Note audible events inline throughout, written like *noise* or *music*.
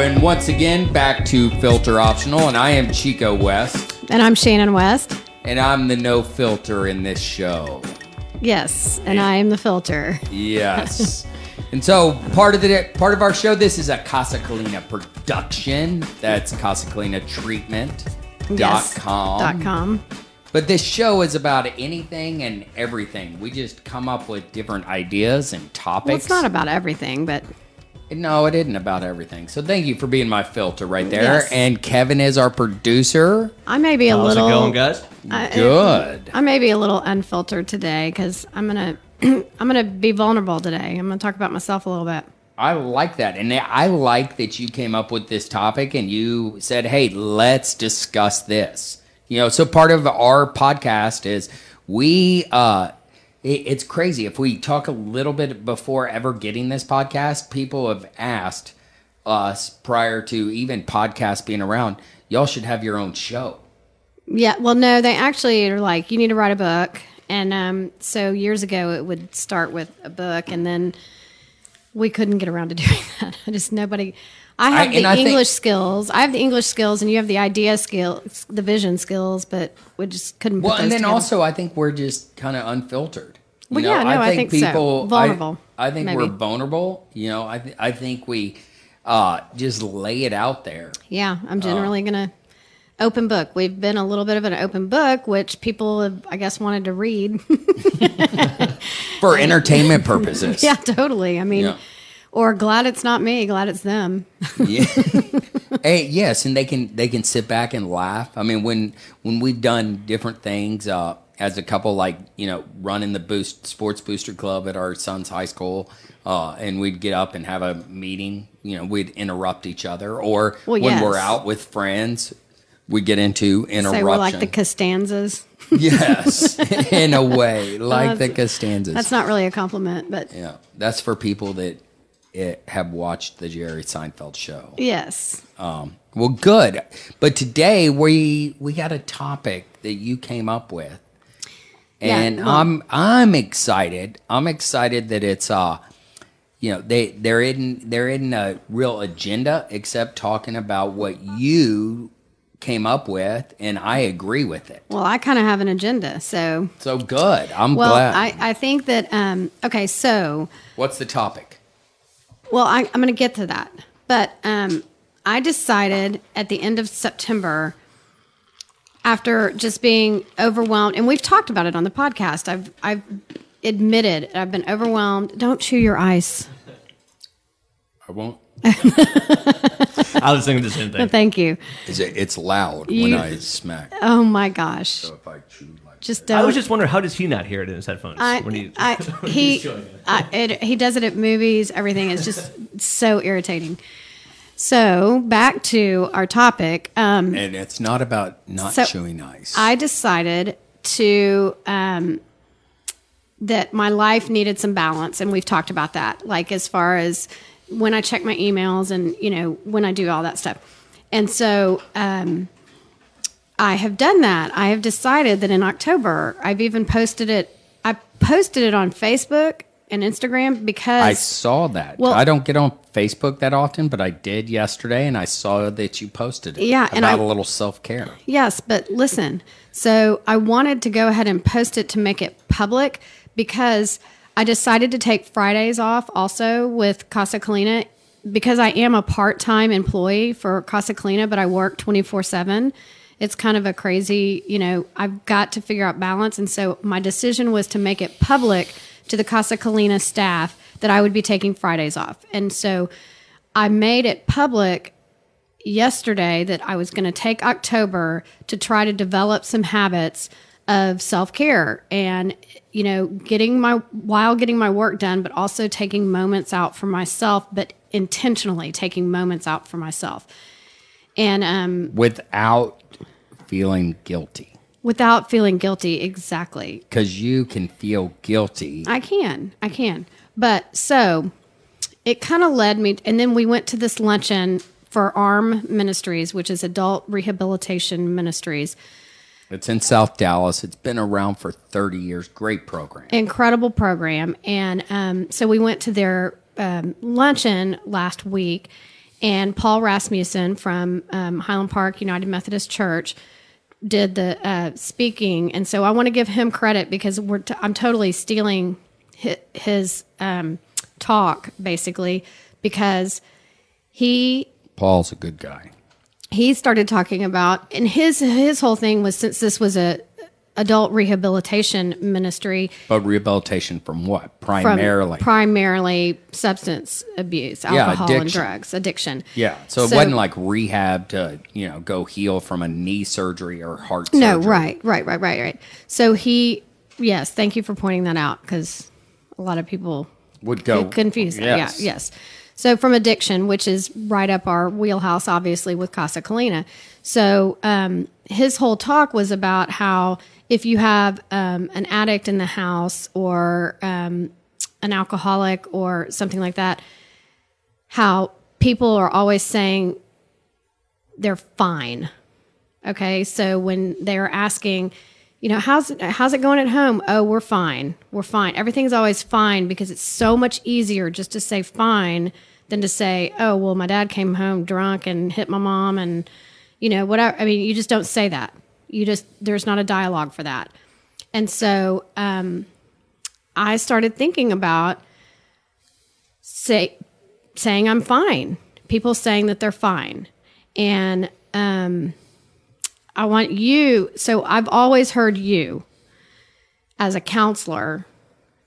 and once again, back to Filter Optional, and I am Chico West, And I'm Shannon West. and I'm the no filter in this show. Yes, and I am the filter. Yes. *laughs* and so part of the part of our show, this is a Casa Colina production. That's Casa Treatment. Yes, Dot com. Dot com. But this show is about anything and everything. We just come up with different ideas and topics. Well, it's not about everything, but No, it isn't about everything. So thank you for being my filter right there. Yes. And Kevin is our producer. I may be a How's little. it going, guys? I- Good. I may be a little unfiltered today because I'm gonna *clears throat* I'm gonna be vulnerable today. I'm gonna talk about myself a little bit. I like that. And I like that you came up with this topic and you said, hey, let's discuss this. You know, so part of our podcast is we, uh, it- it's crazy. If we talk a little bit before ever getting this podcast, people have asked us prior to even podcasts being around, y'all should have your own show. Yeah. Well, no, they actually are like you need to write a book, and um, so years ago it would start with a book, and then we couldn't get around to *laughs* doing that. I just nobody. I have I- the I think- English skills. I have the English skills, and you have the idea skills, the vision skills, but we just couldn't. Put Well, and then together. also, I think we're just kind of unfiltered. You Well, yeah, no, I think so. Vulnerable, I, I think maybe. we're vulnerable. You know, I th- I think we uh, just lay it out there. Yeah, I'm Oh. generally gonna open book. We've been a little bit of an open book, which people have, I guess, wanted to read. *laughs* for entertainment purposes. *laughs* yeah, totally. I mean, Yeah. Or glad it's not me, glad it's them. Yeah. *laughs* hey, yes, and they can they can sit back and laugh. I mean, when when we've done different things uh, as a couple, like you know, running the boost sports booster club at our son's high school, uh, and we'd get up and have a meeting. You know, we'd interrupt each other, or Well, when we're out with friends, we get into interruption. Say we're like the Costanzas. *laughs* yes, *laughs* in a way, like the Costanzas. That's not really a compliment, but yeah, that's for people that eh, have watched the Jerry Seinfeld show. yes. Um, well, good. But today we we had a topic that you came up with, Yeah, and well- I'm I'm excited. I'm excited that it's uh, you know, they there isn't there isn't a real agenda except talking about what you came up with, and I agree with it. Well, I kind of have an agenda, so So good. I'm well, glad. I I think that um okay, so What's the topic? Well, I, I'm going to get to that. But um, I decided at the end of September, after just being overwhelmed, and we've talked about it on the podcast. I've I've admitted I've been overwhelmed. Don't chew your ice. I won't. *laughs* I was thinking the same thing. Thank you. Is it? It's loud when I smack. Oh my gosh. If I chew like Just don't. I was just wondering how does he not hear it in his headphones I, when he I, when *laughs* he, he's? I, it, he does it at movies. Everything is just so irritating. So back to our topic. Um, and it's not about not So, chewing ice. I decided to um, that my life needed some balance, and we've talked about that. Like as far as when I check my emails, and you know when I do all that stuff, and so um, I have done that. I have decided that in October, I've even posted it. I posted it on Facebook and Instagram because I saw that. Well- I don't get on Facebook that often, but I did yesterday, and I saw that you posted it. Yeah, about and I- a little self care. Yes, but listen. So I wanted to go ahead and post it to make it public because I decided to take Fridays off also with Casa Colina because I am a part time employee for Casa Colina, but I work 24 7. It's kind of a crazy, you know, I've got to figure out balance. And so my decision was to make it public to the Casa Colina staff that I would be taking Fridays off. And so I made it public yesterday that I was going to take October to try to develop some habits of self-care and you know getting my while getting my work done but also taking moments out for myself but intentionally taking moments out for myself and um, Without feeling guilty. without feeling guilty exactly Because you can feel guilty. I can. I can. But so it kind of led me, and then we went to this luncheon for ARM Ministries, which is Adult Rehabilitation Ministries. It's in South Dallas. It's been around for 30 years. Great program. Incredible program. And um, so we went to their um, luncheon last week. and Paul Rasmussen from um, Highland Park United Methodist Church did the uh, speaking, and so I want to give him credit because we're t- I'm totally stealing his, his um, talk basically because he Paul's a good guy. he started talking about and his his whole thing was since this was a adult rehabilitation ministry But rehabilitation from what? from Primarily. primarily substance abuse Yeah, alcohol and drugs addiction yeah. So, it wasn't like rehab to, you know, go heal from a knee surgery or heart no surgery. right right right right right so he yes thank you for pointing that out because a lot of people Would go confused Yes. yeah yes so from addiction which is right up our wheelhouse obviously with casa colina so um, his whole talk was about how if you have um, an addict in the house or um, an alcoholic or something like that how people are always saying they're fine Okay, so when they're asking, you know, how's how's it going at home? Oh, we're fine. We're fine. Everything's always fine because it's so much easier just to say fine than to say, oh, well, my dad came home drunk and hit my mom and you know, whatever. I mean, you just don't say that. You just there's not a dialogue for that. And so um, I started thinking about say saying I'm fine. People saying that they're fine. And um I want you. So I've always heard you as a counselor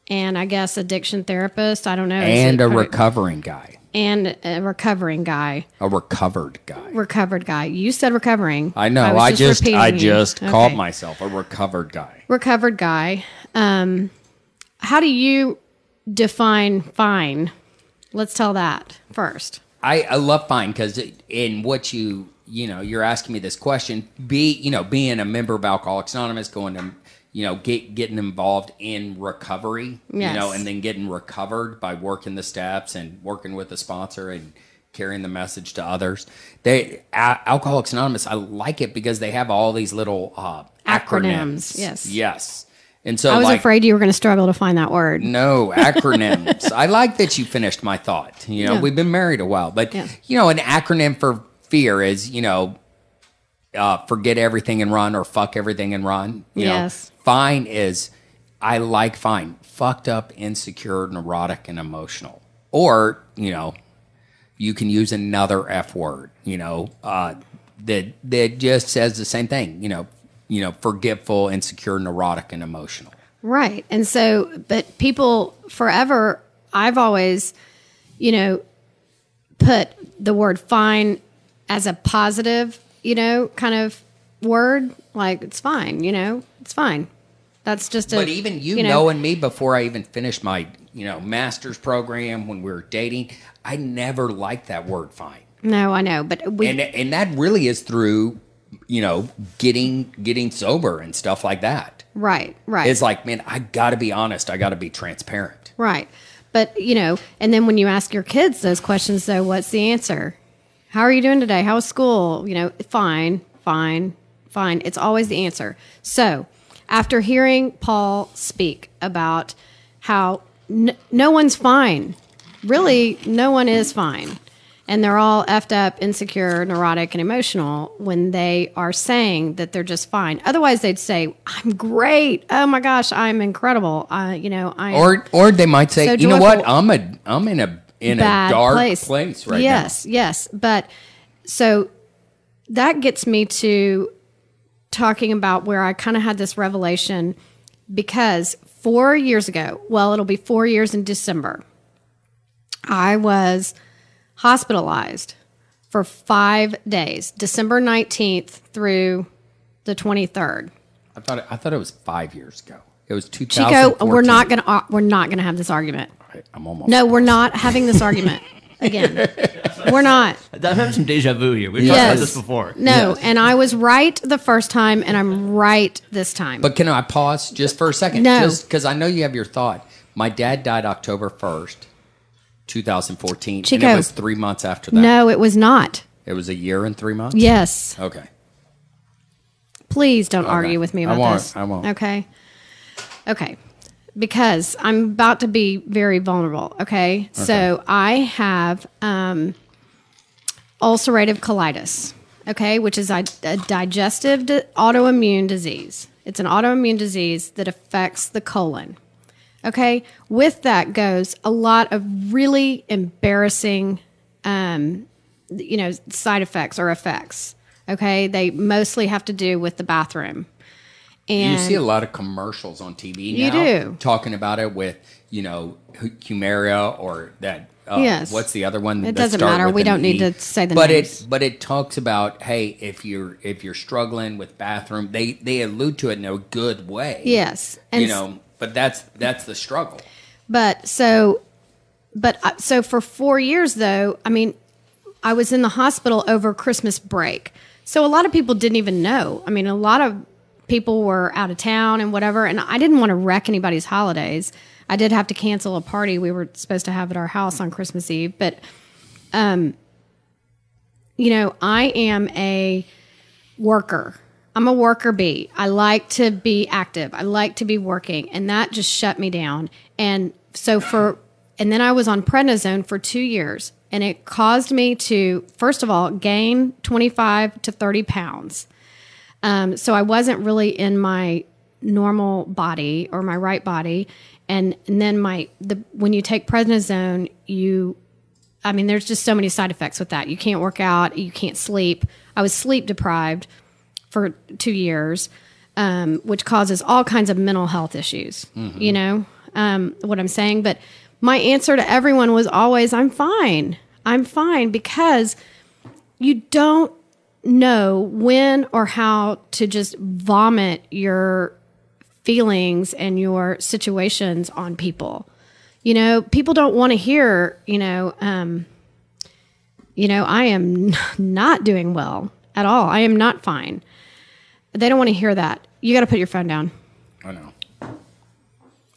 and I guess addiction therapist. I don't know. And a recovering guy. And a recovering guy, A recovered guy. recovered guy. You said recovering. I know. I just, I just Okay. called myself a recovered guy. recovered guy. Um, how do you define fine? Let's tell that first. I, I love fine because in what you you know you're asking me this question be you know being a member of Alcoholics Anonymous going to you know get getting involved in recovery you know and then getting recovered by working the steps and working with the sponsor and carrying the message to others they Al- Alcoholics Anonymous I like it because they have all these little uh, acronyms, Acronyms, yes. yes and so I was like, afraid you were going to struggle to find that word. no acronyms. *laughs* I like that you finished my thought. You know, Yeah. we've been married a while, but Yeah. you know, an acronym for fear is you know, uh, forget everything and run, or fuck everything and run. You Yes. know, fine is I like fine. Fucked up, insecure, neurotic, and emotional. Or you know, you can use another F word. You know, uh, that that just says the same thing. You know, you know, forgetful, insecure, neurotic, and emotional. Right. And so, but people forever, I've always, you know, put the word fine as a positive, you know, kind of word. Like, it's fine, you know, it's fine. That's just a. But even you, know, knowing me before I even finished my, you know, master's program when we were dating, I never liked that word fine. No, I know. But we. And and that really is through, you know, getting getting sober and stuff like that. right, right. It's like, man, I got to be honest. I got to be transparent. Right. But, you know, and then when you ask your kids those questions, though, what's the answer? How are you doing today? How was school? You know, fine, fine, fine. It's always the answer. So, after hearing Paul speak about how n- no one's fine, really, no one is fine. And they're all effed up, insecure, neurotic, and emotional when they are saying that they're just fine. Otherwise, they'd say, "I'm great. Oh my gosh, I'm incredible. Uh, you know, I Or or they might say, So you know what? I'm a I'm in a in a dark place. place, right yes, yes. But so that gets me to talking about where I kind of had this revelation because four years ago, well, it'll be four years in December, I was hospitalized for five days, December 19th through the 23rd. I thought it, I thought it was five years ago. It was two Chico, we're not gonna uh, we're not gonna have this argument. I'm almost No, we're not having this argument *laughs* again. *laughs* We're not. I'm having some deja vu here. We've Yes. talked about this before. No, Yes. and I was right the first time, and I'm right this time. But can I pause just for a second? No. Just because I know you have your thought. My dad died October 1st, 2014. And Chico. it was three months after that. no, it was not. It was a year and three months? Yes, Okay. please don't argue with me I about won't. this. I won't. Okay. Okay. Because I'm about to be very vulnerable. Okay. So I have um, ulcerative colitis, okay, which is a, a digestive di- autoimmune disease. It's an autoimmune disease that affects the colon. Okay, with that goes a lot of really embarrassing, um, you know, side effects or effects. Okay, they mostly have to do with the bathroom. And You see a lot of commercials on TV now do. talking about it with, you know, Hu- Humira or that. Uh, Yes. What's the other one? It doesn't matter. We don't need E? to say the but names. it but it talks about hey if you're if you're struggling with bathroom they they allude to it in a good way. yes, and you know, but that's that's the struggle. But so, but uh, so for four years though, I mean, I was in the hospital over Christmas break. So a lot of people didn't even know. I mean, a lot of people were out of town and whatever, and I didn't want to wreck anybody's holidays. I did have to cancel a party we were supposed to have at our house on Christmas Eve, but um, you know, I am a worker. I'm a worker bee. I like to be active. I like to be working, and that just shut me down. And so for, and then I was on prednisone for two years, and it caused me to, first of all, gain 25 to 30 pounds. Um, so I wasn't really in my normal body or my right body, and, and then my the when you take prednisone, you I mean, there's just so many side effects with that. You can't work out, you can't sleep. I was sleep deprived for two years, um, which causes all kinds of mental health issues. You know um, what I'm saying? But my answer to everyone was always, I'm fine. I'm fine because you don't know when or how to just vomit your feelings and your situations on people. You know, people don't want to hear, you know, um, you know, I am *laughs* not doing well at all. I am not fine. They don't want to hear that. You got to put your phone down. I know.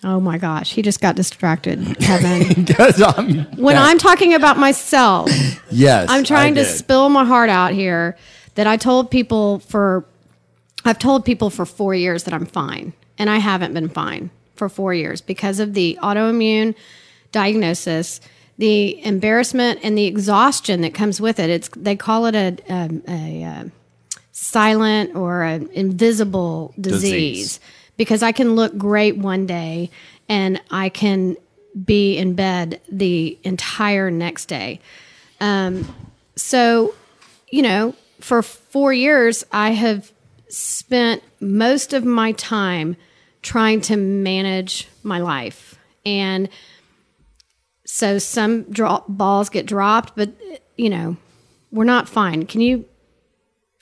Oh my gosh, he just got distracted, Kevin. *laughs* I'm when I'm talking about myself, yes, I'm trying to spill my heart out here that I told people for I've told people for 4 years that I'm fine and I haven't been fine for 4 years because of the autoimmune diagnosis, the embarrassment and the exhaustion that comes with it. It's they call it a um, a, uh silent or an invisible disease, Disease. because I can look great one day and I can be in bed the entire next day. Um, so, you know, for four years, I have spent most of my time trying to manage my life. And so some drop balls get dropped, but, you know, we're not fine. Can you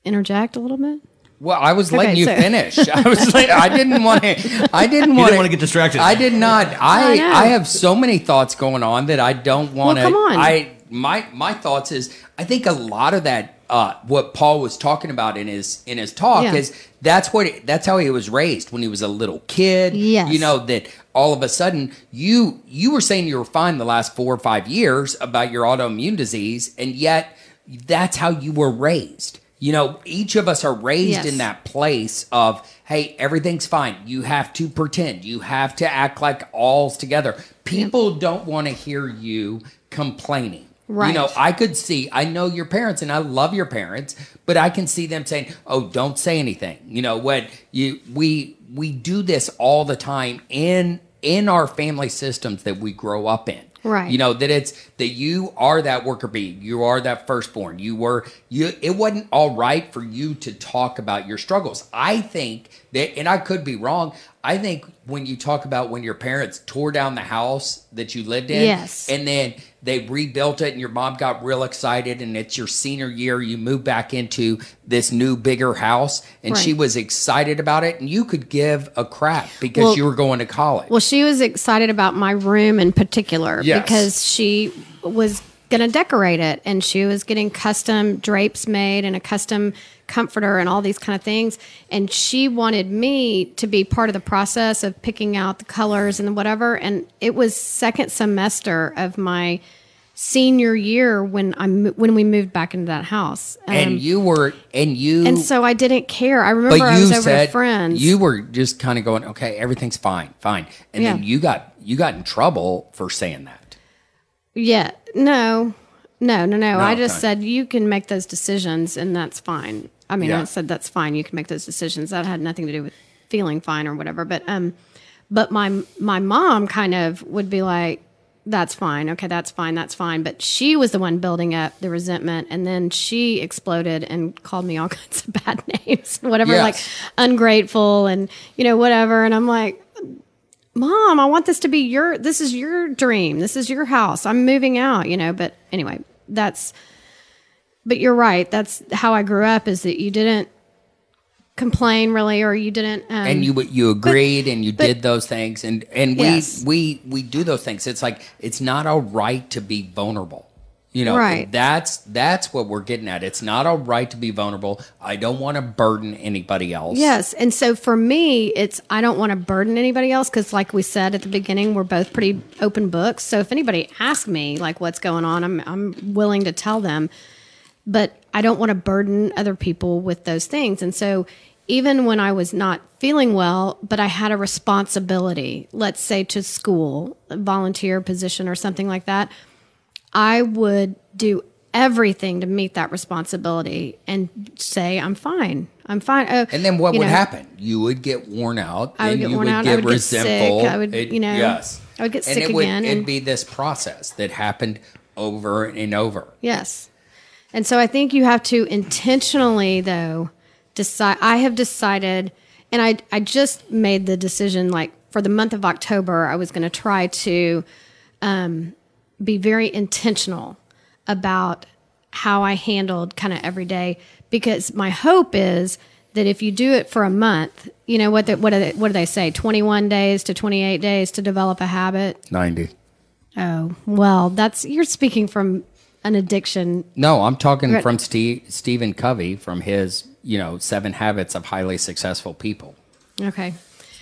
interject a little bit? Well, I was letting Okay, you so- finish. *laughs* I was like, I didn't want to. I *laughs* didn't want didn't wanna get distracted. I did not. I I. I have so many thoughts going on that I don't want to. come on. I my my thoughts is I think a lot of that uh, what Paul was talking about in his in his talk Yeah. is that's what it, that's how he was raised when he was a little kid. Yes. you know that all of a sudden you you were saying you were fine the last four or five years about your autoimmune disease, and yet that's how you were raised. You know, each of us are raised Yes. in that place of, hey, everything's fine. You have to pretend. You have to act like all's together. People don't want to hear you complaining. You know, I could see, I know your parents and I love your parents, but I can see them saying, "Oh, don't say anything." You know, what you we we do this all the time in in our family systems that we grow up in. Right. You know, that it's that you are that worker bee, you are that firstborn. You were you it wasn't all right for you to talk about your struggles. I think that and I could be wrong. I think when you talk about when your parents tore down the house that you lived in Yes. and then they rebuilt it and your mom got real excited and it's your senior year you move back into this new bigger house and she was excited about it and you could give a crap because Well- you were going to college. Well, she was excited about my room in particular Yes. because she was going to decorate it and she was getting custom drapes made and a custom comforter and all these kind of things. And she wanted me to be part of the process of picking out the colors and whatever. And it was second semester of my senior year when I when we moved back into that house. Um, and you were and you and so I didn't care. I remember but I you was over said at friends. you were just kind of going okay everything's fine fine and then you got you got in trouble for saying that Yeah, no. No, no, no. I just okay. said you can make those decisions, and that's fine. I mean, Yeah. I said that's fine. You can make those decisions. That had nothing to do with feeling fine or whatever. But um, but my my mom kind of would be like, "That's fine. Okay, that's fine. That's fine." But she was the one building up the resentment, and then she exploded and called me all *laughs* kinds of bad *laughs* names, whatever, Yes. like ungrateful and you know whatever. And I'm like, mom i want this to be your this is your dream. This is your house. I'm moving out you know but anyway that's but you're right. That's how i grew up is that you didn't complain really or you didn't um, and you you agreed and you but- did those things. And and we Yes. we we do those things. It's like it's not a right to be vulnerable you know Right. that's that's what we're getting at. It's not all right to be vulnerable. I don't want to burden anybody else. Yes and so for me it's i don't want to burden anybody else because like we said at the beginning we're both pretty open books. So if anybody asks me like what's going on i'm i'm willing to tell them. But I don't want to burden other people with those things. And so even when I was not feeling well, but I had a responsibility, let's say to school, a volunteer position or something like that, I would do everything to meet that responsibility and say, I'm fine. I'm fine. Oh, and then what would know, happen you would get worn out I would and get you worn would out, get I would get sick, I would, you know, yes I would get and sick it would, again it'd and- be this process that happened over and over Yes. And so I think you have to intentionally, though, decide. I have decided, and I, I just made the decision like for the month of October, I was going to try to um, be very intentional about how I handled kind of every day because my hope is that if you do it for a month, you know what the, what do they, what do they say? Twenty one days to twenty eight days to develop a habit. 90 Oh well, that's you're speaking from an addiction No, I'm talking Right. from Steve, Stephen Covey from his, you know, Seven Habits of Highly Successful People. Okay.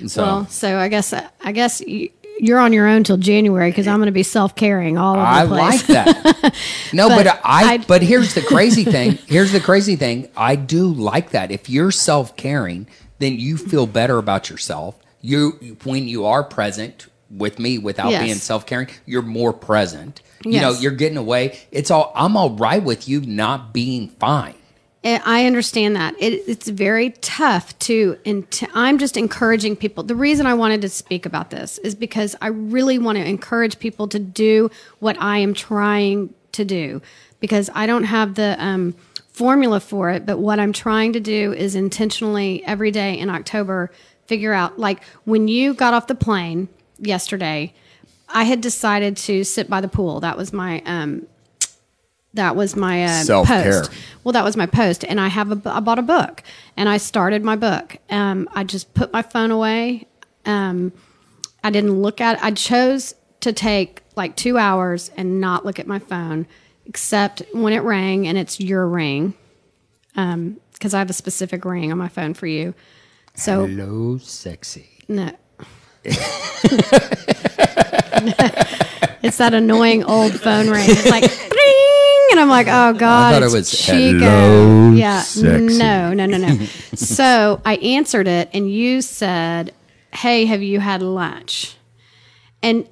So- well, so I guess I guess y- you're on your own till January because I'm going to be self caring all over I the place. I like that. *laughs* No, but, But I. I'd- But here's the crazy thing. Here's the crazy thing. I do like that. If you're self caring, then you feel better about yourself. You when you are present with me without Yes. being self caring, you're more present. You know, you're getting away. It's all. I'm all right with you not being fine. I understand that it, it's very tough to. And I'm just encouraging people. The reason I wanted to speak about this is because I really want to encourage people to do what I am trying to do. Because I don't have the um, formula for it, but what I'm trying to do is intentionally every day in October figure out. Like when you got off the plane yesterday, I had decided to sit by the pool. That was my um, that was my uh, Self-care. post. Well, that was my post, and I have a, I bought a book, and I started my book. Um, I just put my phone away. Um, I didn't look at. it. I chose to take like two hours and not look at my phone, except when it rang, and it's your ring, because I have a specific ring on my phone for you. So Hello, sexy. no. *laughs* it's that annoying old phone ring. It's like *laughs* and I'm like, oh god, thought it was, Chico. "Hello, yeah, sexy." no, no, no, no. *laughs* so I answered it, and you said, "Hey, have you had lunch?" And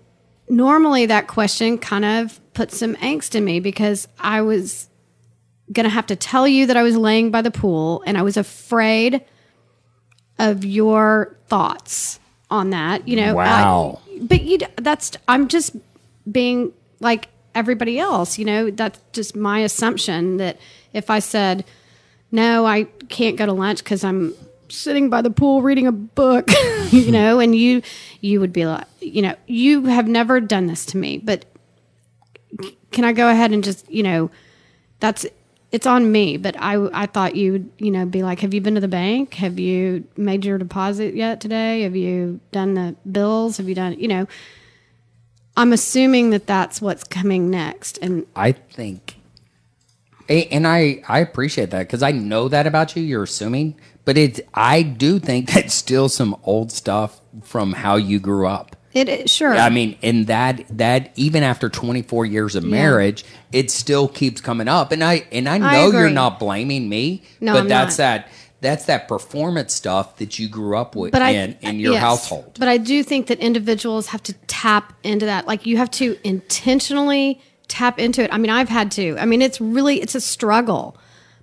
normally that question kind of put some angst in me because I was going to have to tell you that I was laying by the pool, and I was afraid of your thoughts on that. You know, I- Wow. but you, that's I'm just being like everybody else. You know, that's just my assumption that if I said no, I can't go to lunch because I'm sitting by the pool reading a book, *laughs* you *laughs* know, and you you would be like, you know, you have never done this to me, but can I go ahead and just, you know, that's it's on me, but I I thought you would, you know, be like, have you been to the bank? Have you made your deposit yet today? Have you done the bills? Have you done, you know, I'm assuming that that's what's coming next. And I think, and I I appreciate that because I know that about you. You're assuming, but it I do think *laughs* that's still some old stuff from how you grew up. it, it sure. I mean, and that that even after 24 years of marriage, it still keeps coming up. And I and I know you're not blaming me, No, but I'm that's not. that that's that performance stuff that you grew up with but I, in in your yes. household. But I do think that individuals have to tap into that. Like you have to intentionally tap into it. I mean, I've had to. I mean, it's really it's a struggle,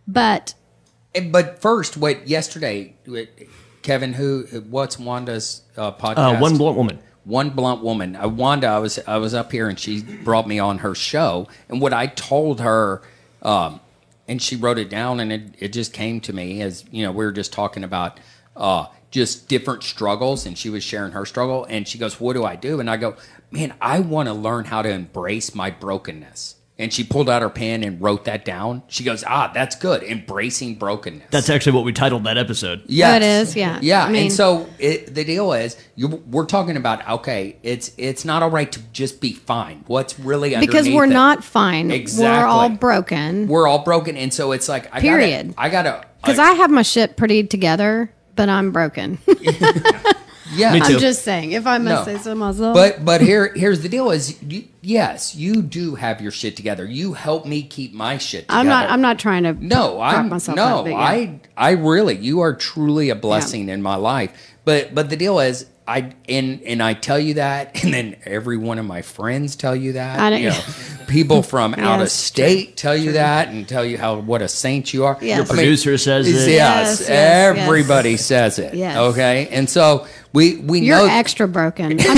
but But first, what yesterday, Kevin, who what's Wanda's uh, podcast? Uh, one blunt woman. one blunt woman. Uh, Wanda, I was I was up here and she brought me on her show, and what I told her, um, and she wrote it down, and it it just came to me as you know we were just talking about uh, just different struggles, and she was sharing her struggle, and she goes, "What do I do?" And I go, "Man, I want to learn how to embrace my brokenness." And she pulled out her pen and wrote that down. She goes, "Ah, that's good. Embracing brokenness." That's actually what we titled that episode. Yes. It is, yeah. Yeah, I mean- and so it, the deal is, you, we're talking about okay, it's it's not all right to just be fine. What's really underneath because we're it? not fine. Exactly, We're all broken. we're all broken, and so it's like I Period. Gotta, I gotta Because I have my shit pretty together, but I'm broken. *laughs* *laughs* yeah, Me too. I'm just saying, if I must No. say so myself. But but here here's the deal: is you, yes, you do have your shit together. You help me keep my shit. together. I'm not. I'm not trying to. No, I'm myself no, up, yeah. I I really you are truly a blessing in my life. But but the deal is I and and I tell you that *laughs* and then every one of my friends tell you that. I don't- you know, people from *laughs* out of Yes, state tell you that and tell you how what a saint you are. Yes. Your producer says it. Yes, Yes, yes, everybody says it. Yes. Okay. And so we we You're know extra broken. *laughs* I'm kidding.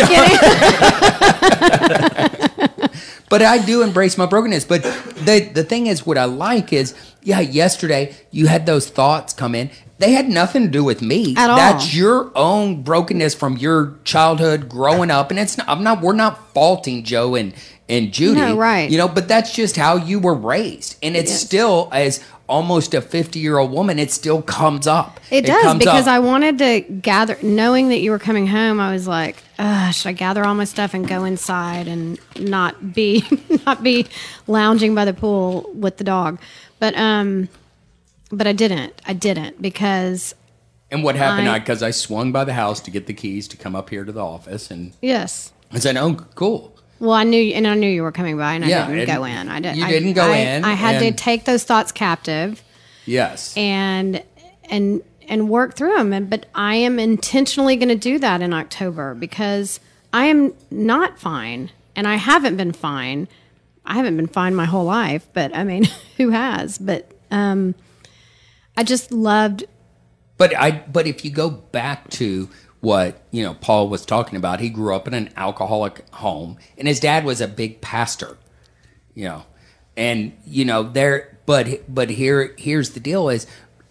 But I do embrace my brokenness. But the the thing is, what I like is, yeah, yesterday you had those thoughts come in. They had nothing to do with me. At all. That's your own brokenness from your childhood, growing up, and it's not. I'm not. We're not faulting Joe and and Judy. No, right. You know, but that's just how you were raised, and it's Yes. still as almost a 50 year old woman, it still comes up. It does comes because up. I wanted to gather. Knowing that you were coming home, I was like, should I gather all my stuff and go inside and not be *laughs* not be lounging by the pool with the dog? But um, but I didn't. I didn't because And what happened? I- I Because I, swung by the house to get the keys to come up here to the office, and yes. I said, "Oh, cool." Well, I knew, and I knew you were coming by, and I Yeah, didn't go in. I didn't. you I- didn't go I- in, I had to take those thoughts captive Yes. and and and work through them. And but I am intentionally going to do that in October because I am not fine, and I haven't been fine. I haven't been fine my whole life, but I mean, *laughs* who has? But um, I just loved. But I but if you go back to what, you know, Paul was talking about, he grew up in an alcoholic home and his dad was a big pastor. You know. And you know, there but but here here's the deal is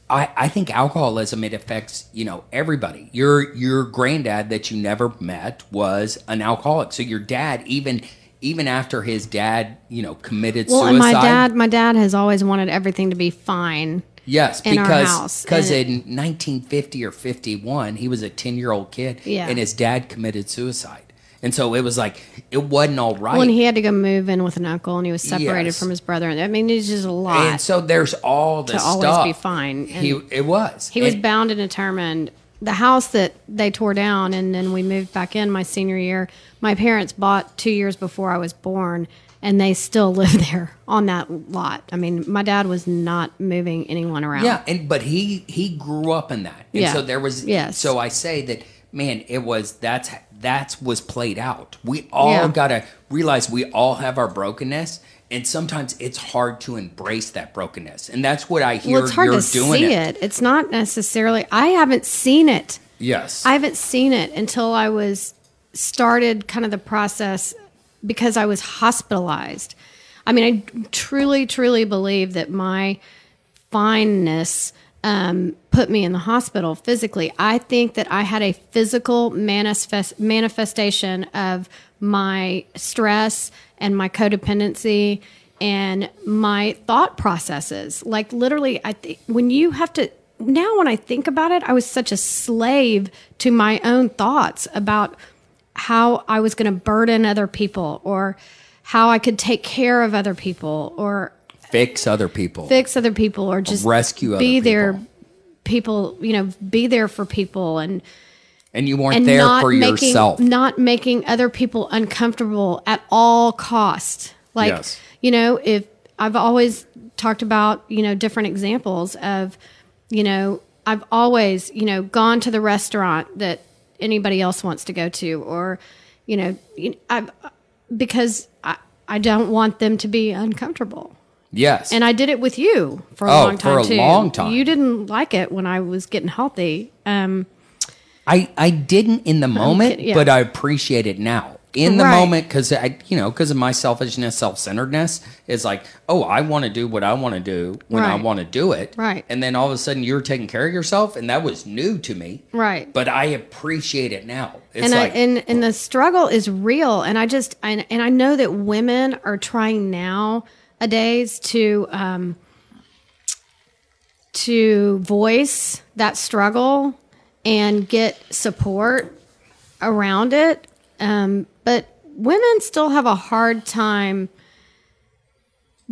I, I think alcoholism it affects you know everybody. Your your granddad that you never met was an alcoholic. So your dad even even after his dad you know committed Well, suicide. and my dad, my dad has always wanted everything to be fine. Yes, in because because in 1950 or 51, he was a 10 year old kid, Yeah. and his dad committed suicide, and so it was like it wasn't all right. Well, and he had to go move in with an uncle, and he was separated Yes. from his brother. and I mean, it's just a lot. And so there's all this always stuff. be fine, He it was he was bound and determined. The house that they tore down, and then we moved back in my senior year. My parents bought two years before I was born, and they still *laughs* live there on that lot. I mean, my dad was not moving anyone around. Yeah, and but he he grew up in that, and Yeah. so there was. Yes. So I say that man, it was that's that's was played out. We all Yeah. gotta realize we all have our brokenness, and sometimes it's hard to embrace that brokenness, and that's what I hear well, it's hard you're to doing see it. It's not necessarily. I haven't seen it. Yes, I haven't seen it until I was started kind of the process because I was hospitalized. I mean, I truly, truly believe that my fineness um, put me in the hospital physically. I think that I had a physical manifest, manifestation of my stress and my codependency and my thought processes. Like literally, I think when you have to now when I think about it, I was such a slave to my own thoughts about how I was going to burden other people or how I could take care of other people or fix other people. fix other people or just Rescue other be there people. people, you know, be there for people and and you weren't and there for making yourself. not making other people uncomfortable at all cost. Like Yes. you know, if I've always talked about you know different examples of you know I've always you know gone to the restaurant that anybody else wants to go to or you know I've because I, I don't want them to be uncomfortable. Yes. And I did it with you for a Oh, long time for a too. long time. You didn't like it when I was getting healthy. Um, I, I didn't in the moment, kidding, yeah. but I appreciate it now. In the Right. moment, because I, you know, because of my selfishness, self centeredness, is like, oh, I want to do what I want to do when I want to do it, Right. And then all of a sudden, you're taking care of yourself, and that was new to me, Right. But I appreciate it now. It's and like, I, and and the struggle is real and i just and, and i know that women are trying nowadays to um to voice that struggle and get support around it um but women still have a hard time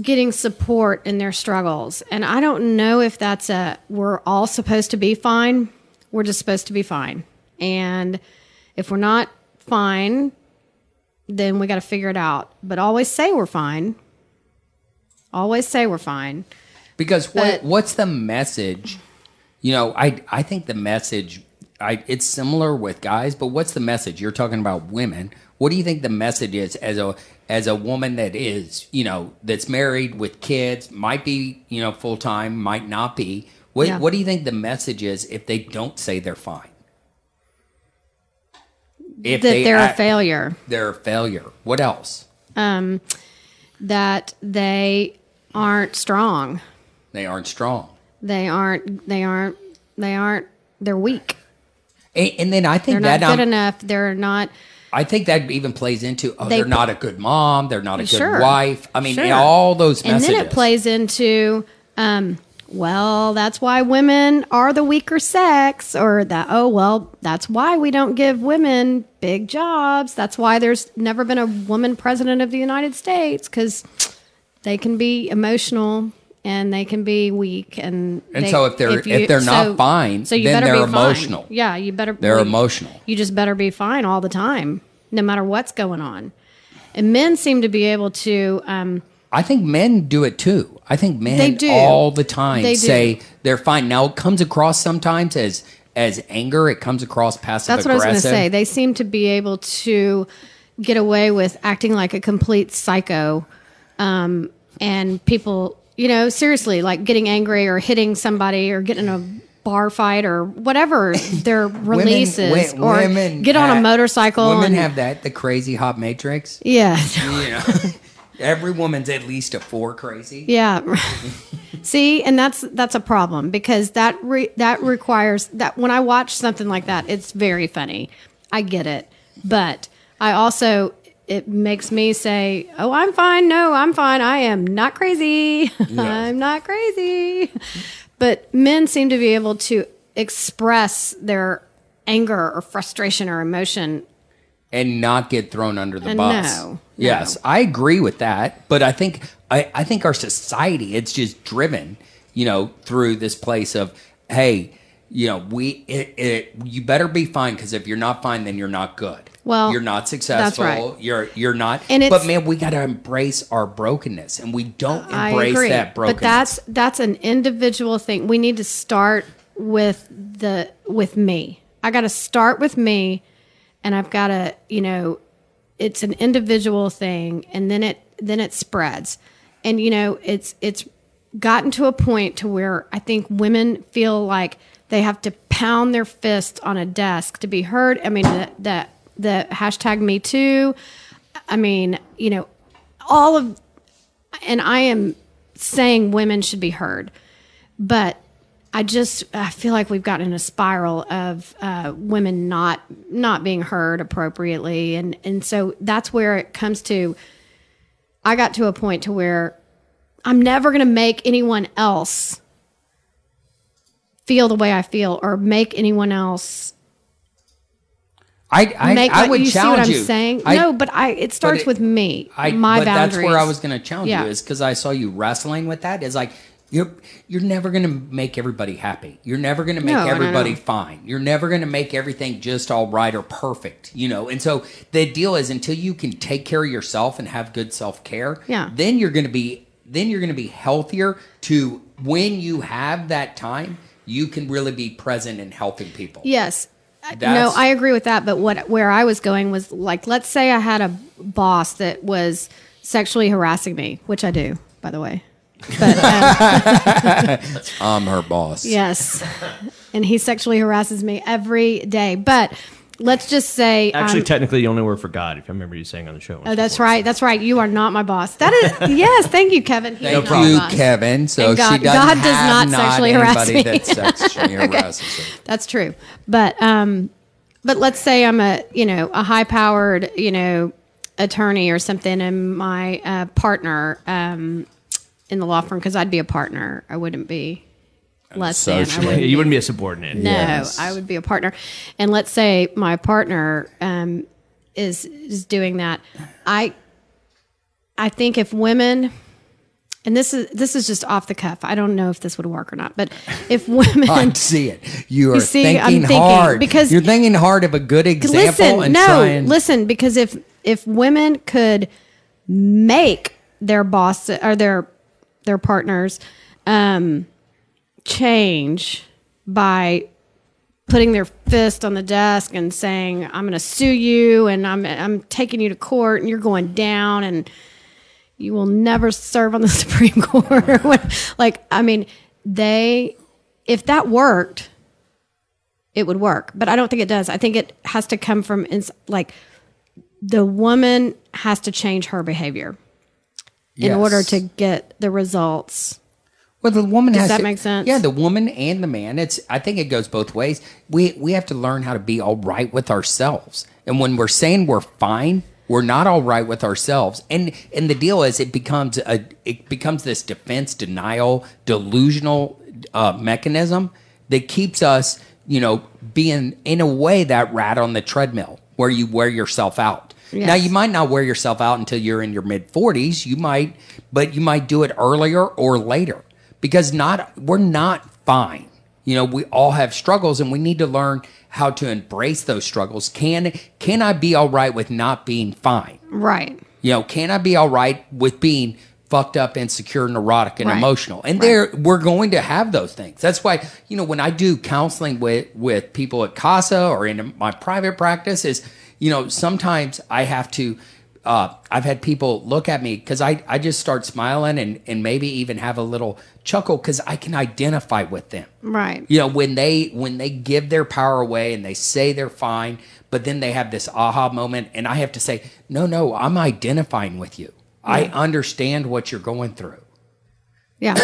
getting support in their struggles and i don't know if that's a we're all supposed to be fine we're just supposed to be fine and if we're not fine, then we got to figure it out. But always say we're fine. Always say we're fine. Because what what's the message? You know, I I think the message I it's similar with guys, but what's the message? You're talking about women. What do you think the message is as a as a woman that is, you know, that's married with kids, might be, you know, full time, might not be. What Yeah. what do you think the message is if they don't say they're fine? If that they're a failure. They're a failure. What else? Um, that they aren't strong. They aren't strong. They aren't. They aren't. They aren't. They're weak. And, and then I think They're that not good um, enough. They're not. I think that even plays into oh, They are not a good mom, they're not a good Sure. wife. I mean, Sure. all those messages. And then it plays into. Um, well, that's why women are the weaker sex, or that, oh, well, that's why we don't give women big jobs. That's why there's never been a woman president of the United States, because they can be emotional and they can be weak. And, And they- so if they're- if they're not fine, then they're be fine. emotional. Yeah, you better. They're emotional. You just better be fine all the time, no matter what's going on. And men seem to be able to. Um, I think men do it too. I think men They do. all the time They do. say they're fine. Now it comes across sometimes as as anger. It comes across passive That's what I was going to say. They seem to be able to get away with acting like a complete psycho. Um, and people, you know, seriously, like getting angry or hitting somebody or getting in a bar fight or whatever *laughs* their release is. Women- or women get on a motorcycle. Women and, have that the crazy hot matrix. Yeah. You *laughs* know, every woman's at least a four crazy. Yeah. *laughs* See, and that's that's a problem because that re- that requires that when I watch something like that, it's very funny. I get it, but I also it makes me say, "Oh, I'm fine. No, I'm fine. I am not crazy. *laughs* I'm not crazy." But men seem to be able to express their anger or frustration or emotion and not get thrown under the bus. no, yes, no. I agree with that, but I think I, I think our society it's just driven, you know, through this place of hey, you know, we it, it you better be fine because if you're not fine, then you're not good. Well, you're not successful. right. You're you're not. And it's- but man, we got to embrace our brokenness, and we don't embrace that brokenness. But that's that's an individual thing. We need to start with the with me. I got to start with me, and I've got to you know, it's an individual thing, and then it then it spreads, and you know, it's it's gotten to a point to where I think women feel like they have to pound their fist on a desk to be heard. I mean, the the, the hashtag Me Too. I mean, you know, all of and I am saying women should be heard, but I just I feel like we've gotten in a spiral of uh, women not not being heard appropriately, and and so that's where it comes to. I got to a point to where I'm never going to make anyone else feel the way I feel, or make anyone else I I, make. I would you see challenge what I'm you. saying? I- no, but I it starts it- with me, I, my but boundaries. that's where I was going to challenge Yeah. you is because I saw you wrestling with that. Is like you're you're never going to make everybody happy. You're never going to make No, everybody fine. You're never going to make everything just all right or perfect. You know, and so the deal is until you can take care of yourself and have good self care. Yeah. Then you're going to be then you're going to be healthier to when you have that time. You can really be present in helping people. Yes. No, I agree with that. But what where I was going was like, let's say I had a boss that was sexually harassing me, which I do, by the way. But um, *laughs* I'm her boss. yes, and he sexually harasses me every day. But let's just say, Actually, um, technically, you only work for God. If I remember you saying on the show. oh, that's right, that's right. You are not my boss. That is *laughs* yes. Thank you, Kevin. He Thank you, boss. Kevin. So And God- she doesn't God does have not sexually harass me. that sexually *laughs* harasses her. That's true. But um but let's say I'm a, you know, a high powered, you know, attorney or something and my uh, partner um in the law firm cuz I'd be a partner. I wouldn't be less than. I wouldn't you wouldn't be a subordinate. no, Yes. I would be a partner. And let's say my partner um, is is doing that. I I think if women and this is this is just off the cuff. I don't know if this would work or not. But if *laughs* women I see it. You are see, thinking, I'm thinking, hard because- you're thinking hard of a good example listen, and no, listen, because if if women could make their boss or their their partners um, change by putting their fist on the desk and saying, "I'm going to sue you and I'm I'm taking you to court and you're going down and you will never serve on the *laughs* Supreme Court." or *laughs* like, I mean, they if that worked, it would work. But I don't think it does. I think it has to come from ins- like the woman has to change her behavior in order to get the results. Well, the woman Does has that to- make sense? Yeah, the woman and the man. It's. I think it goes both ways. We we have to learn how to be all right with ourselves. And when we're saying we're fine, we're not all right with ourselves. And and the deal is, it becomes a it becomes this defense denial delusional uh, mechanism that keeps us, you know, being in a way that rat on the treadmill where you wear yourself out. Now you might not wear yourself out until you're in your mid 40s. You might, but you might do it earlier or later because not we're not fine. You know, we all have struggles and we need to learn how to embrace those struggles. Can can I be all right with not being fine? Right. You know, can I be all right with being fucked up, insecure, neurotic, and Right. emotional? And there, we're going to have those things. That's why, you know, when I do counseling with with people at Casa or in my private practice, is you know, sometimes I have to. Uh, I've had people look at me because I, I just start smiling and, and maybe even have a little chuckle because I can identify with them Right. you know when they when they give their power away and they say they're fine but then they have this aha moment and i have to say no no i'm identifying with you i understand what you're going through Yeah.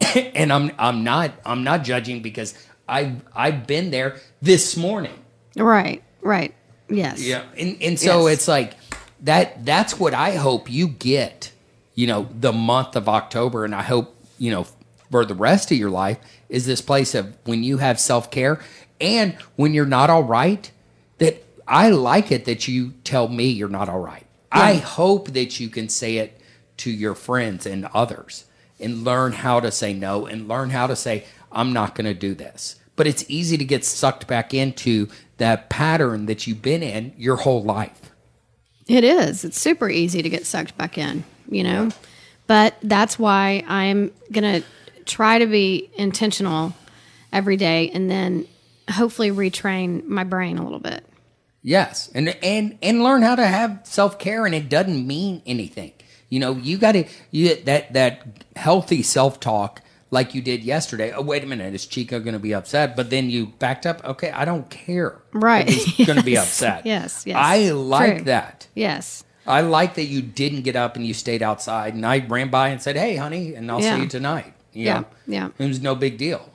*coughs* and i'm i'm not i'm not judging because i i've been there this morning right. Right. Yes. yeah and and so Yes. it's like that that's what i hope you get you know the month of october and i hope you know for the rest of your life is this place of when you have self-care and when you're not all right that i like it that you tell me you're not all right. I hope that you can say it to your friends and others and learn how to say no and learn how to say i'm not going to do this. But it's easy to get sucked back into that pattern that you've been in your whole life It is. It's super easy to get sucked back in, you know? But that's why I'm going to try to be intentional every day and then hopefully retrain my brain a little bit. Yes, and and and learn how to have self care, and it doesn't mean anything. You know, you got to you that that healthy self talk like you did yesterday. Oh, wait a minute, is Chico going to be upset? But then you backed up. Okay, I don't care. Right. he's going to be *laughs* upset. Yes, yes. I like True. that. Yes. I like that you didn't get up and you stayed outside. And I ran by and said, "Hey, honey," and I'll Yeah. see you tonight. You Yeah, know? yeah. It was no big deal.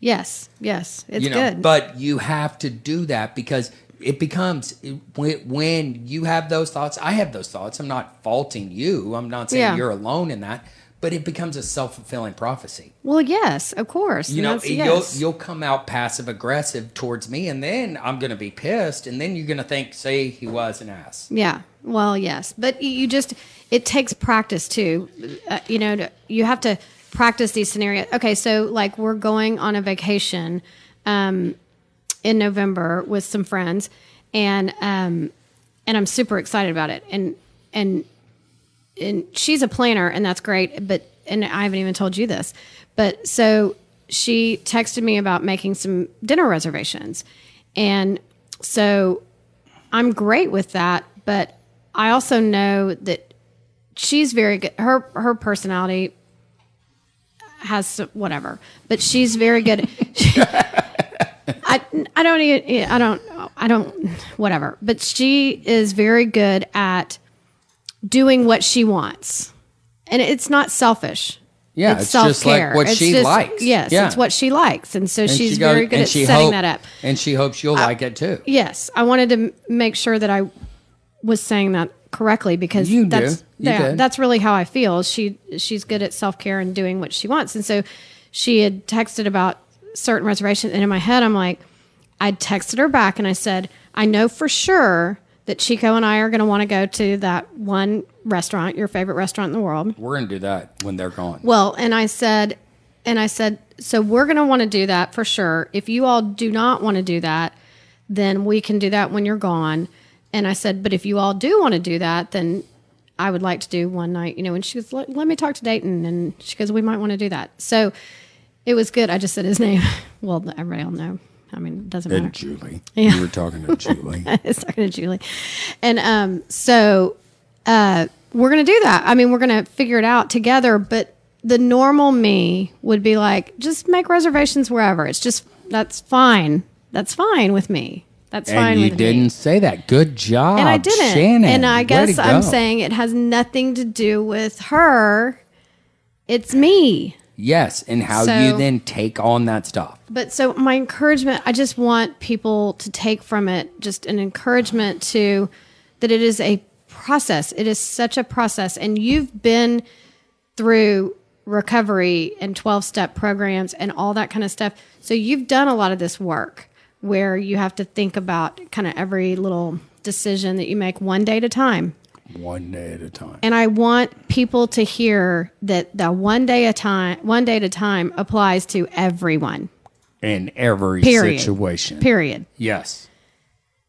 Yes. Yes. It's you know good. but you have to do that because it becomes when, when you have those thoughts i have those thoughts i'm not faulting you i'm not saying Yeah. you're alone in that but it becomes a self-fulfilling prophecy well, yes, of course. you know that's- you'll you'll come out passive aggressive towards me and then i'm going to be pissed and then you're going to think say he was an ass Yeah. Well, yes, but you just it takes practice too. Uh, you know, to, you have to practice these scenarios. Okay, so like we're going on a vacation um, in November with some friends, and um, and I'm super excited about it. And and and she's a planner, and that's great. But and I haven't even told you this, but so she texted me about making some dinner reservations, and so I'm great with that, but I also know that she's very good. Her her personality has some- whatever, but she's very good. *laughs* I I don't even I don't I don't whatever, but she is very good at doing what she wants, and it's not selfish. Yeah, it's just like what she likes. Yes, Yeah. it's what she likes, and so And she's she goes- very good at setting hope- that up. And she hopes you'll like it too. Yes, I wanted to make sure that I was saying that correctly because You do. that's yeah, that's really how I feel. She she's good at self care and doing what she wants, and so she had texted about certain reservations, and in my head, I'm like, I texted her back and I said, I know for sure that Chico and I are going to want to go to that one restaurant, your favorite restaurant in the world. We're gonna do that when they're gone. Well, and I said, and I said, so we're going to want to do that for sure. If you all do not want to do that, then we can do that when you're gone. And I said, but if you all do want to do that, then I would like to do one night, you know. And she goes, let, let me talk to Dayton. And she goes, we might want to do that. So it was good. I just said his *laughs* name. Well, everybody will know. I mean, it doesn't matter. Julie. *laughs* Yeah. You were talking to *laughs* Julie. *laughs* It's talking to Julie. And um, so uh, we're going to do that. I mean, we're going to figure it out together. But the normal me would be like, just make reservations wherever. It's just, that's fine. That's fine with me. That's fine and you with didn't me. say that. Good job. And I didn't. Shannon. and I guess I'm saying it has nothing to do with her. It's me. Yes, and how So- you then take on that stuff. But so my encouragement, I just want people to take from it just an encouragement to that it is a process. It is such a process. And you've been through recovery and 12 step programs and all that kind of stuff. So you've done a lot of this work where you have to think about kind of every little decision that you make one day at a time. One day at a time. And I want people to hear that the one day a time, one day at a time applies to everyone. In every Period. situation. Period. Yes.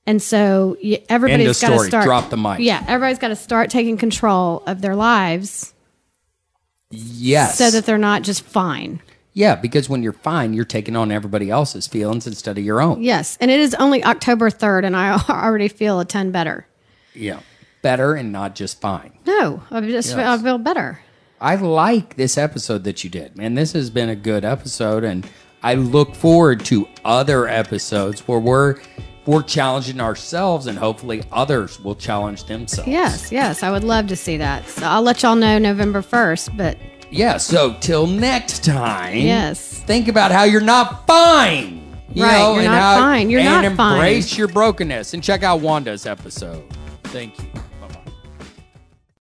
And so everybody's got to start. Drop the mic. Yeah, everybody's got to start taking control of their lives Yes. so that they're not just fine. yeah, because when you're fine, you're taking on everybody else's feelings instead of your own. Yes, and it is only October third, and I *laughs* already feel a ton better. Yeah. Better and not just fine. No, I just Yes. I feel better. I like this episode that you did, man. This has been a good episode, and I look forward to other episodes where we're we're challenging ourselves, and hopefully others will challenge themselves. Yes, yes, I would love to see that. So I'll let y'all know November first. But Yeah. So till next time. Yes. Think about how you're not fine. You Right, know, you're not how- fine. You're and not fine. embrace your brokenness and check out Wanda's episode. Thank you.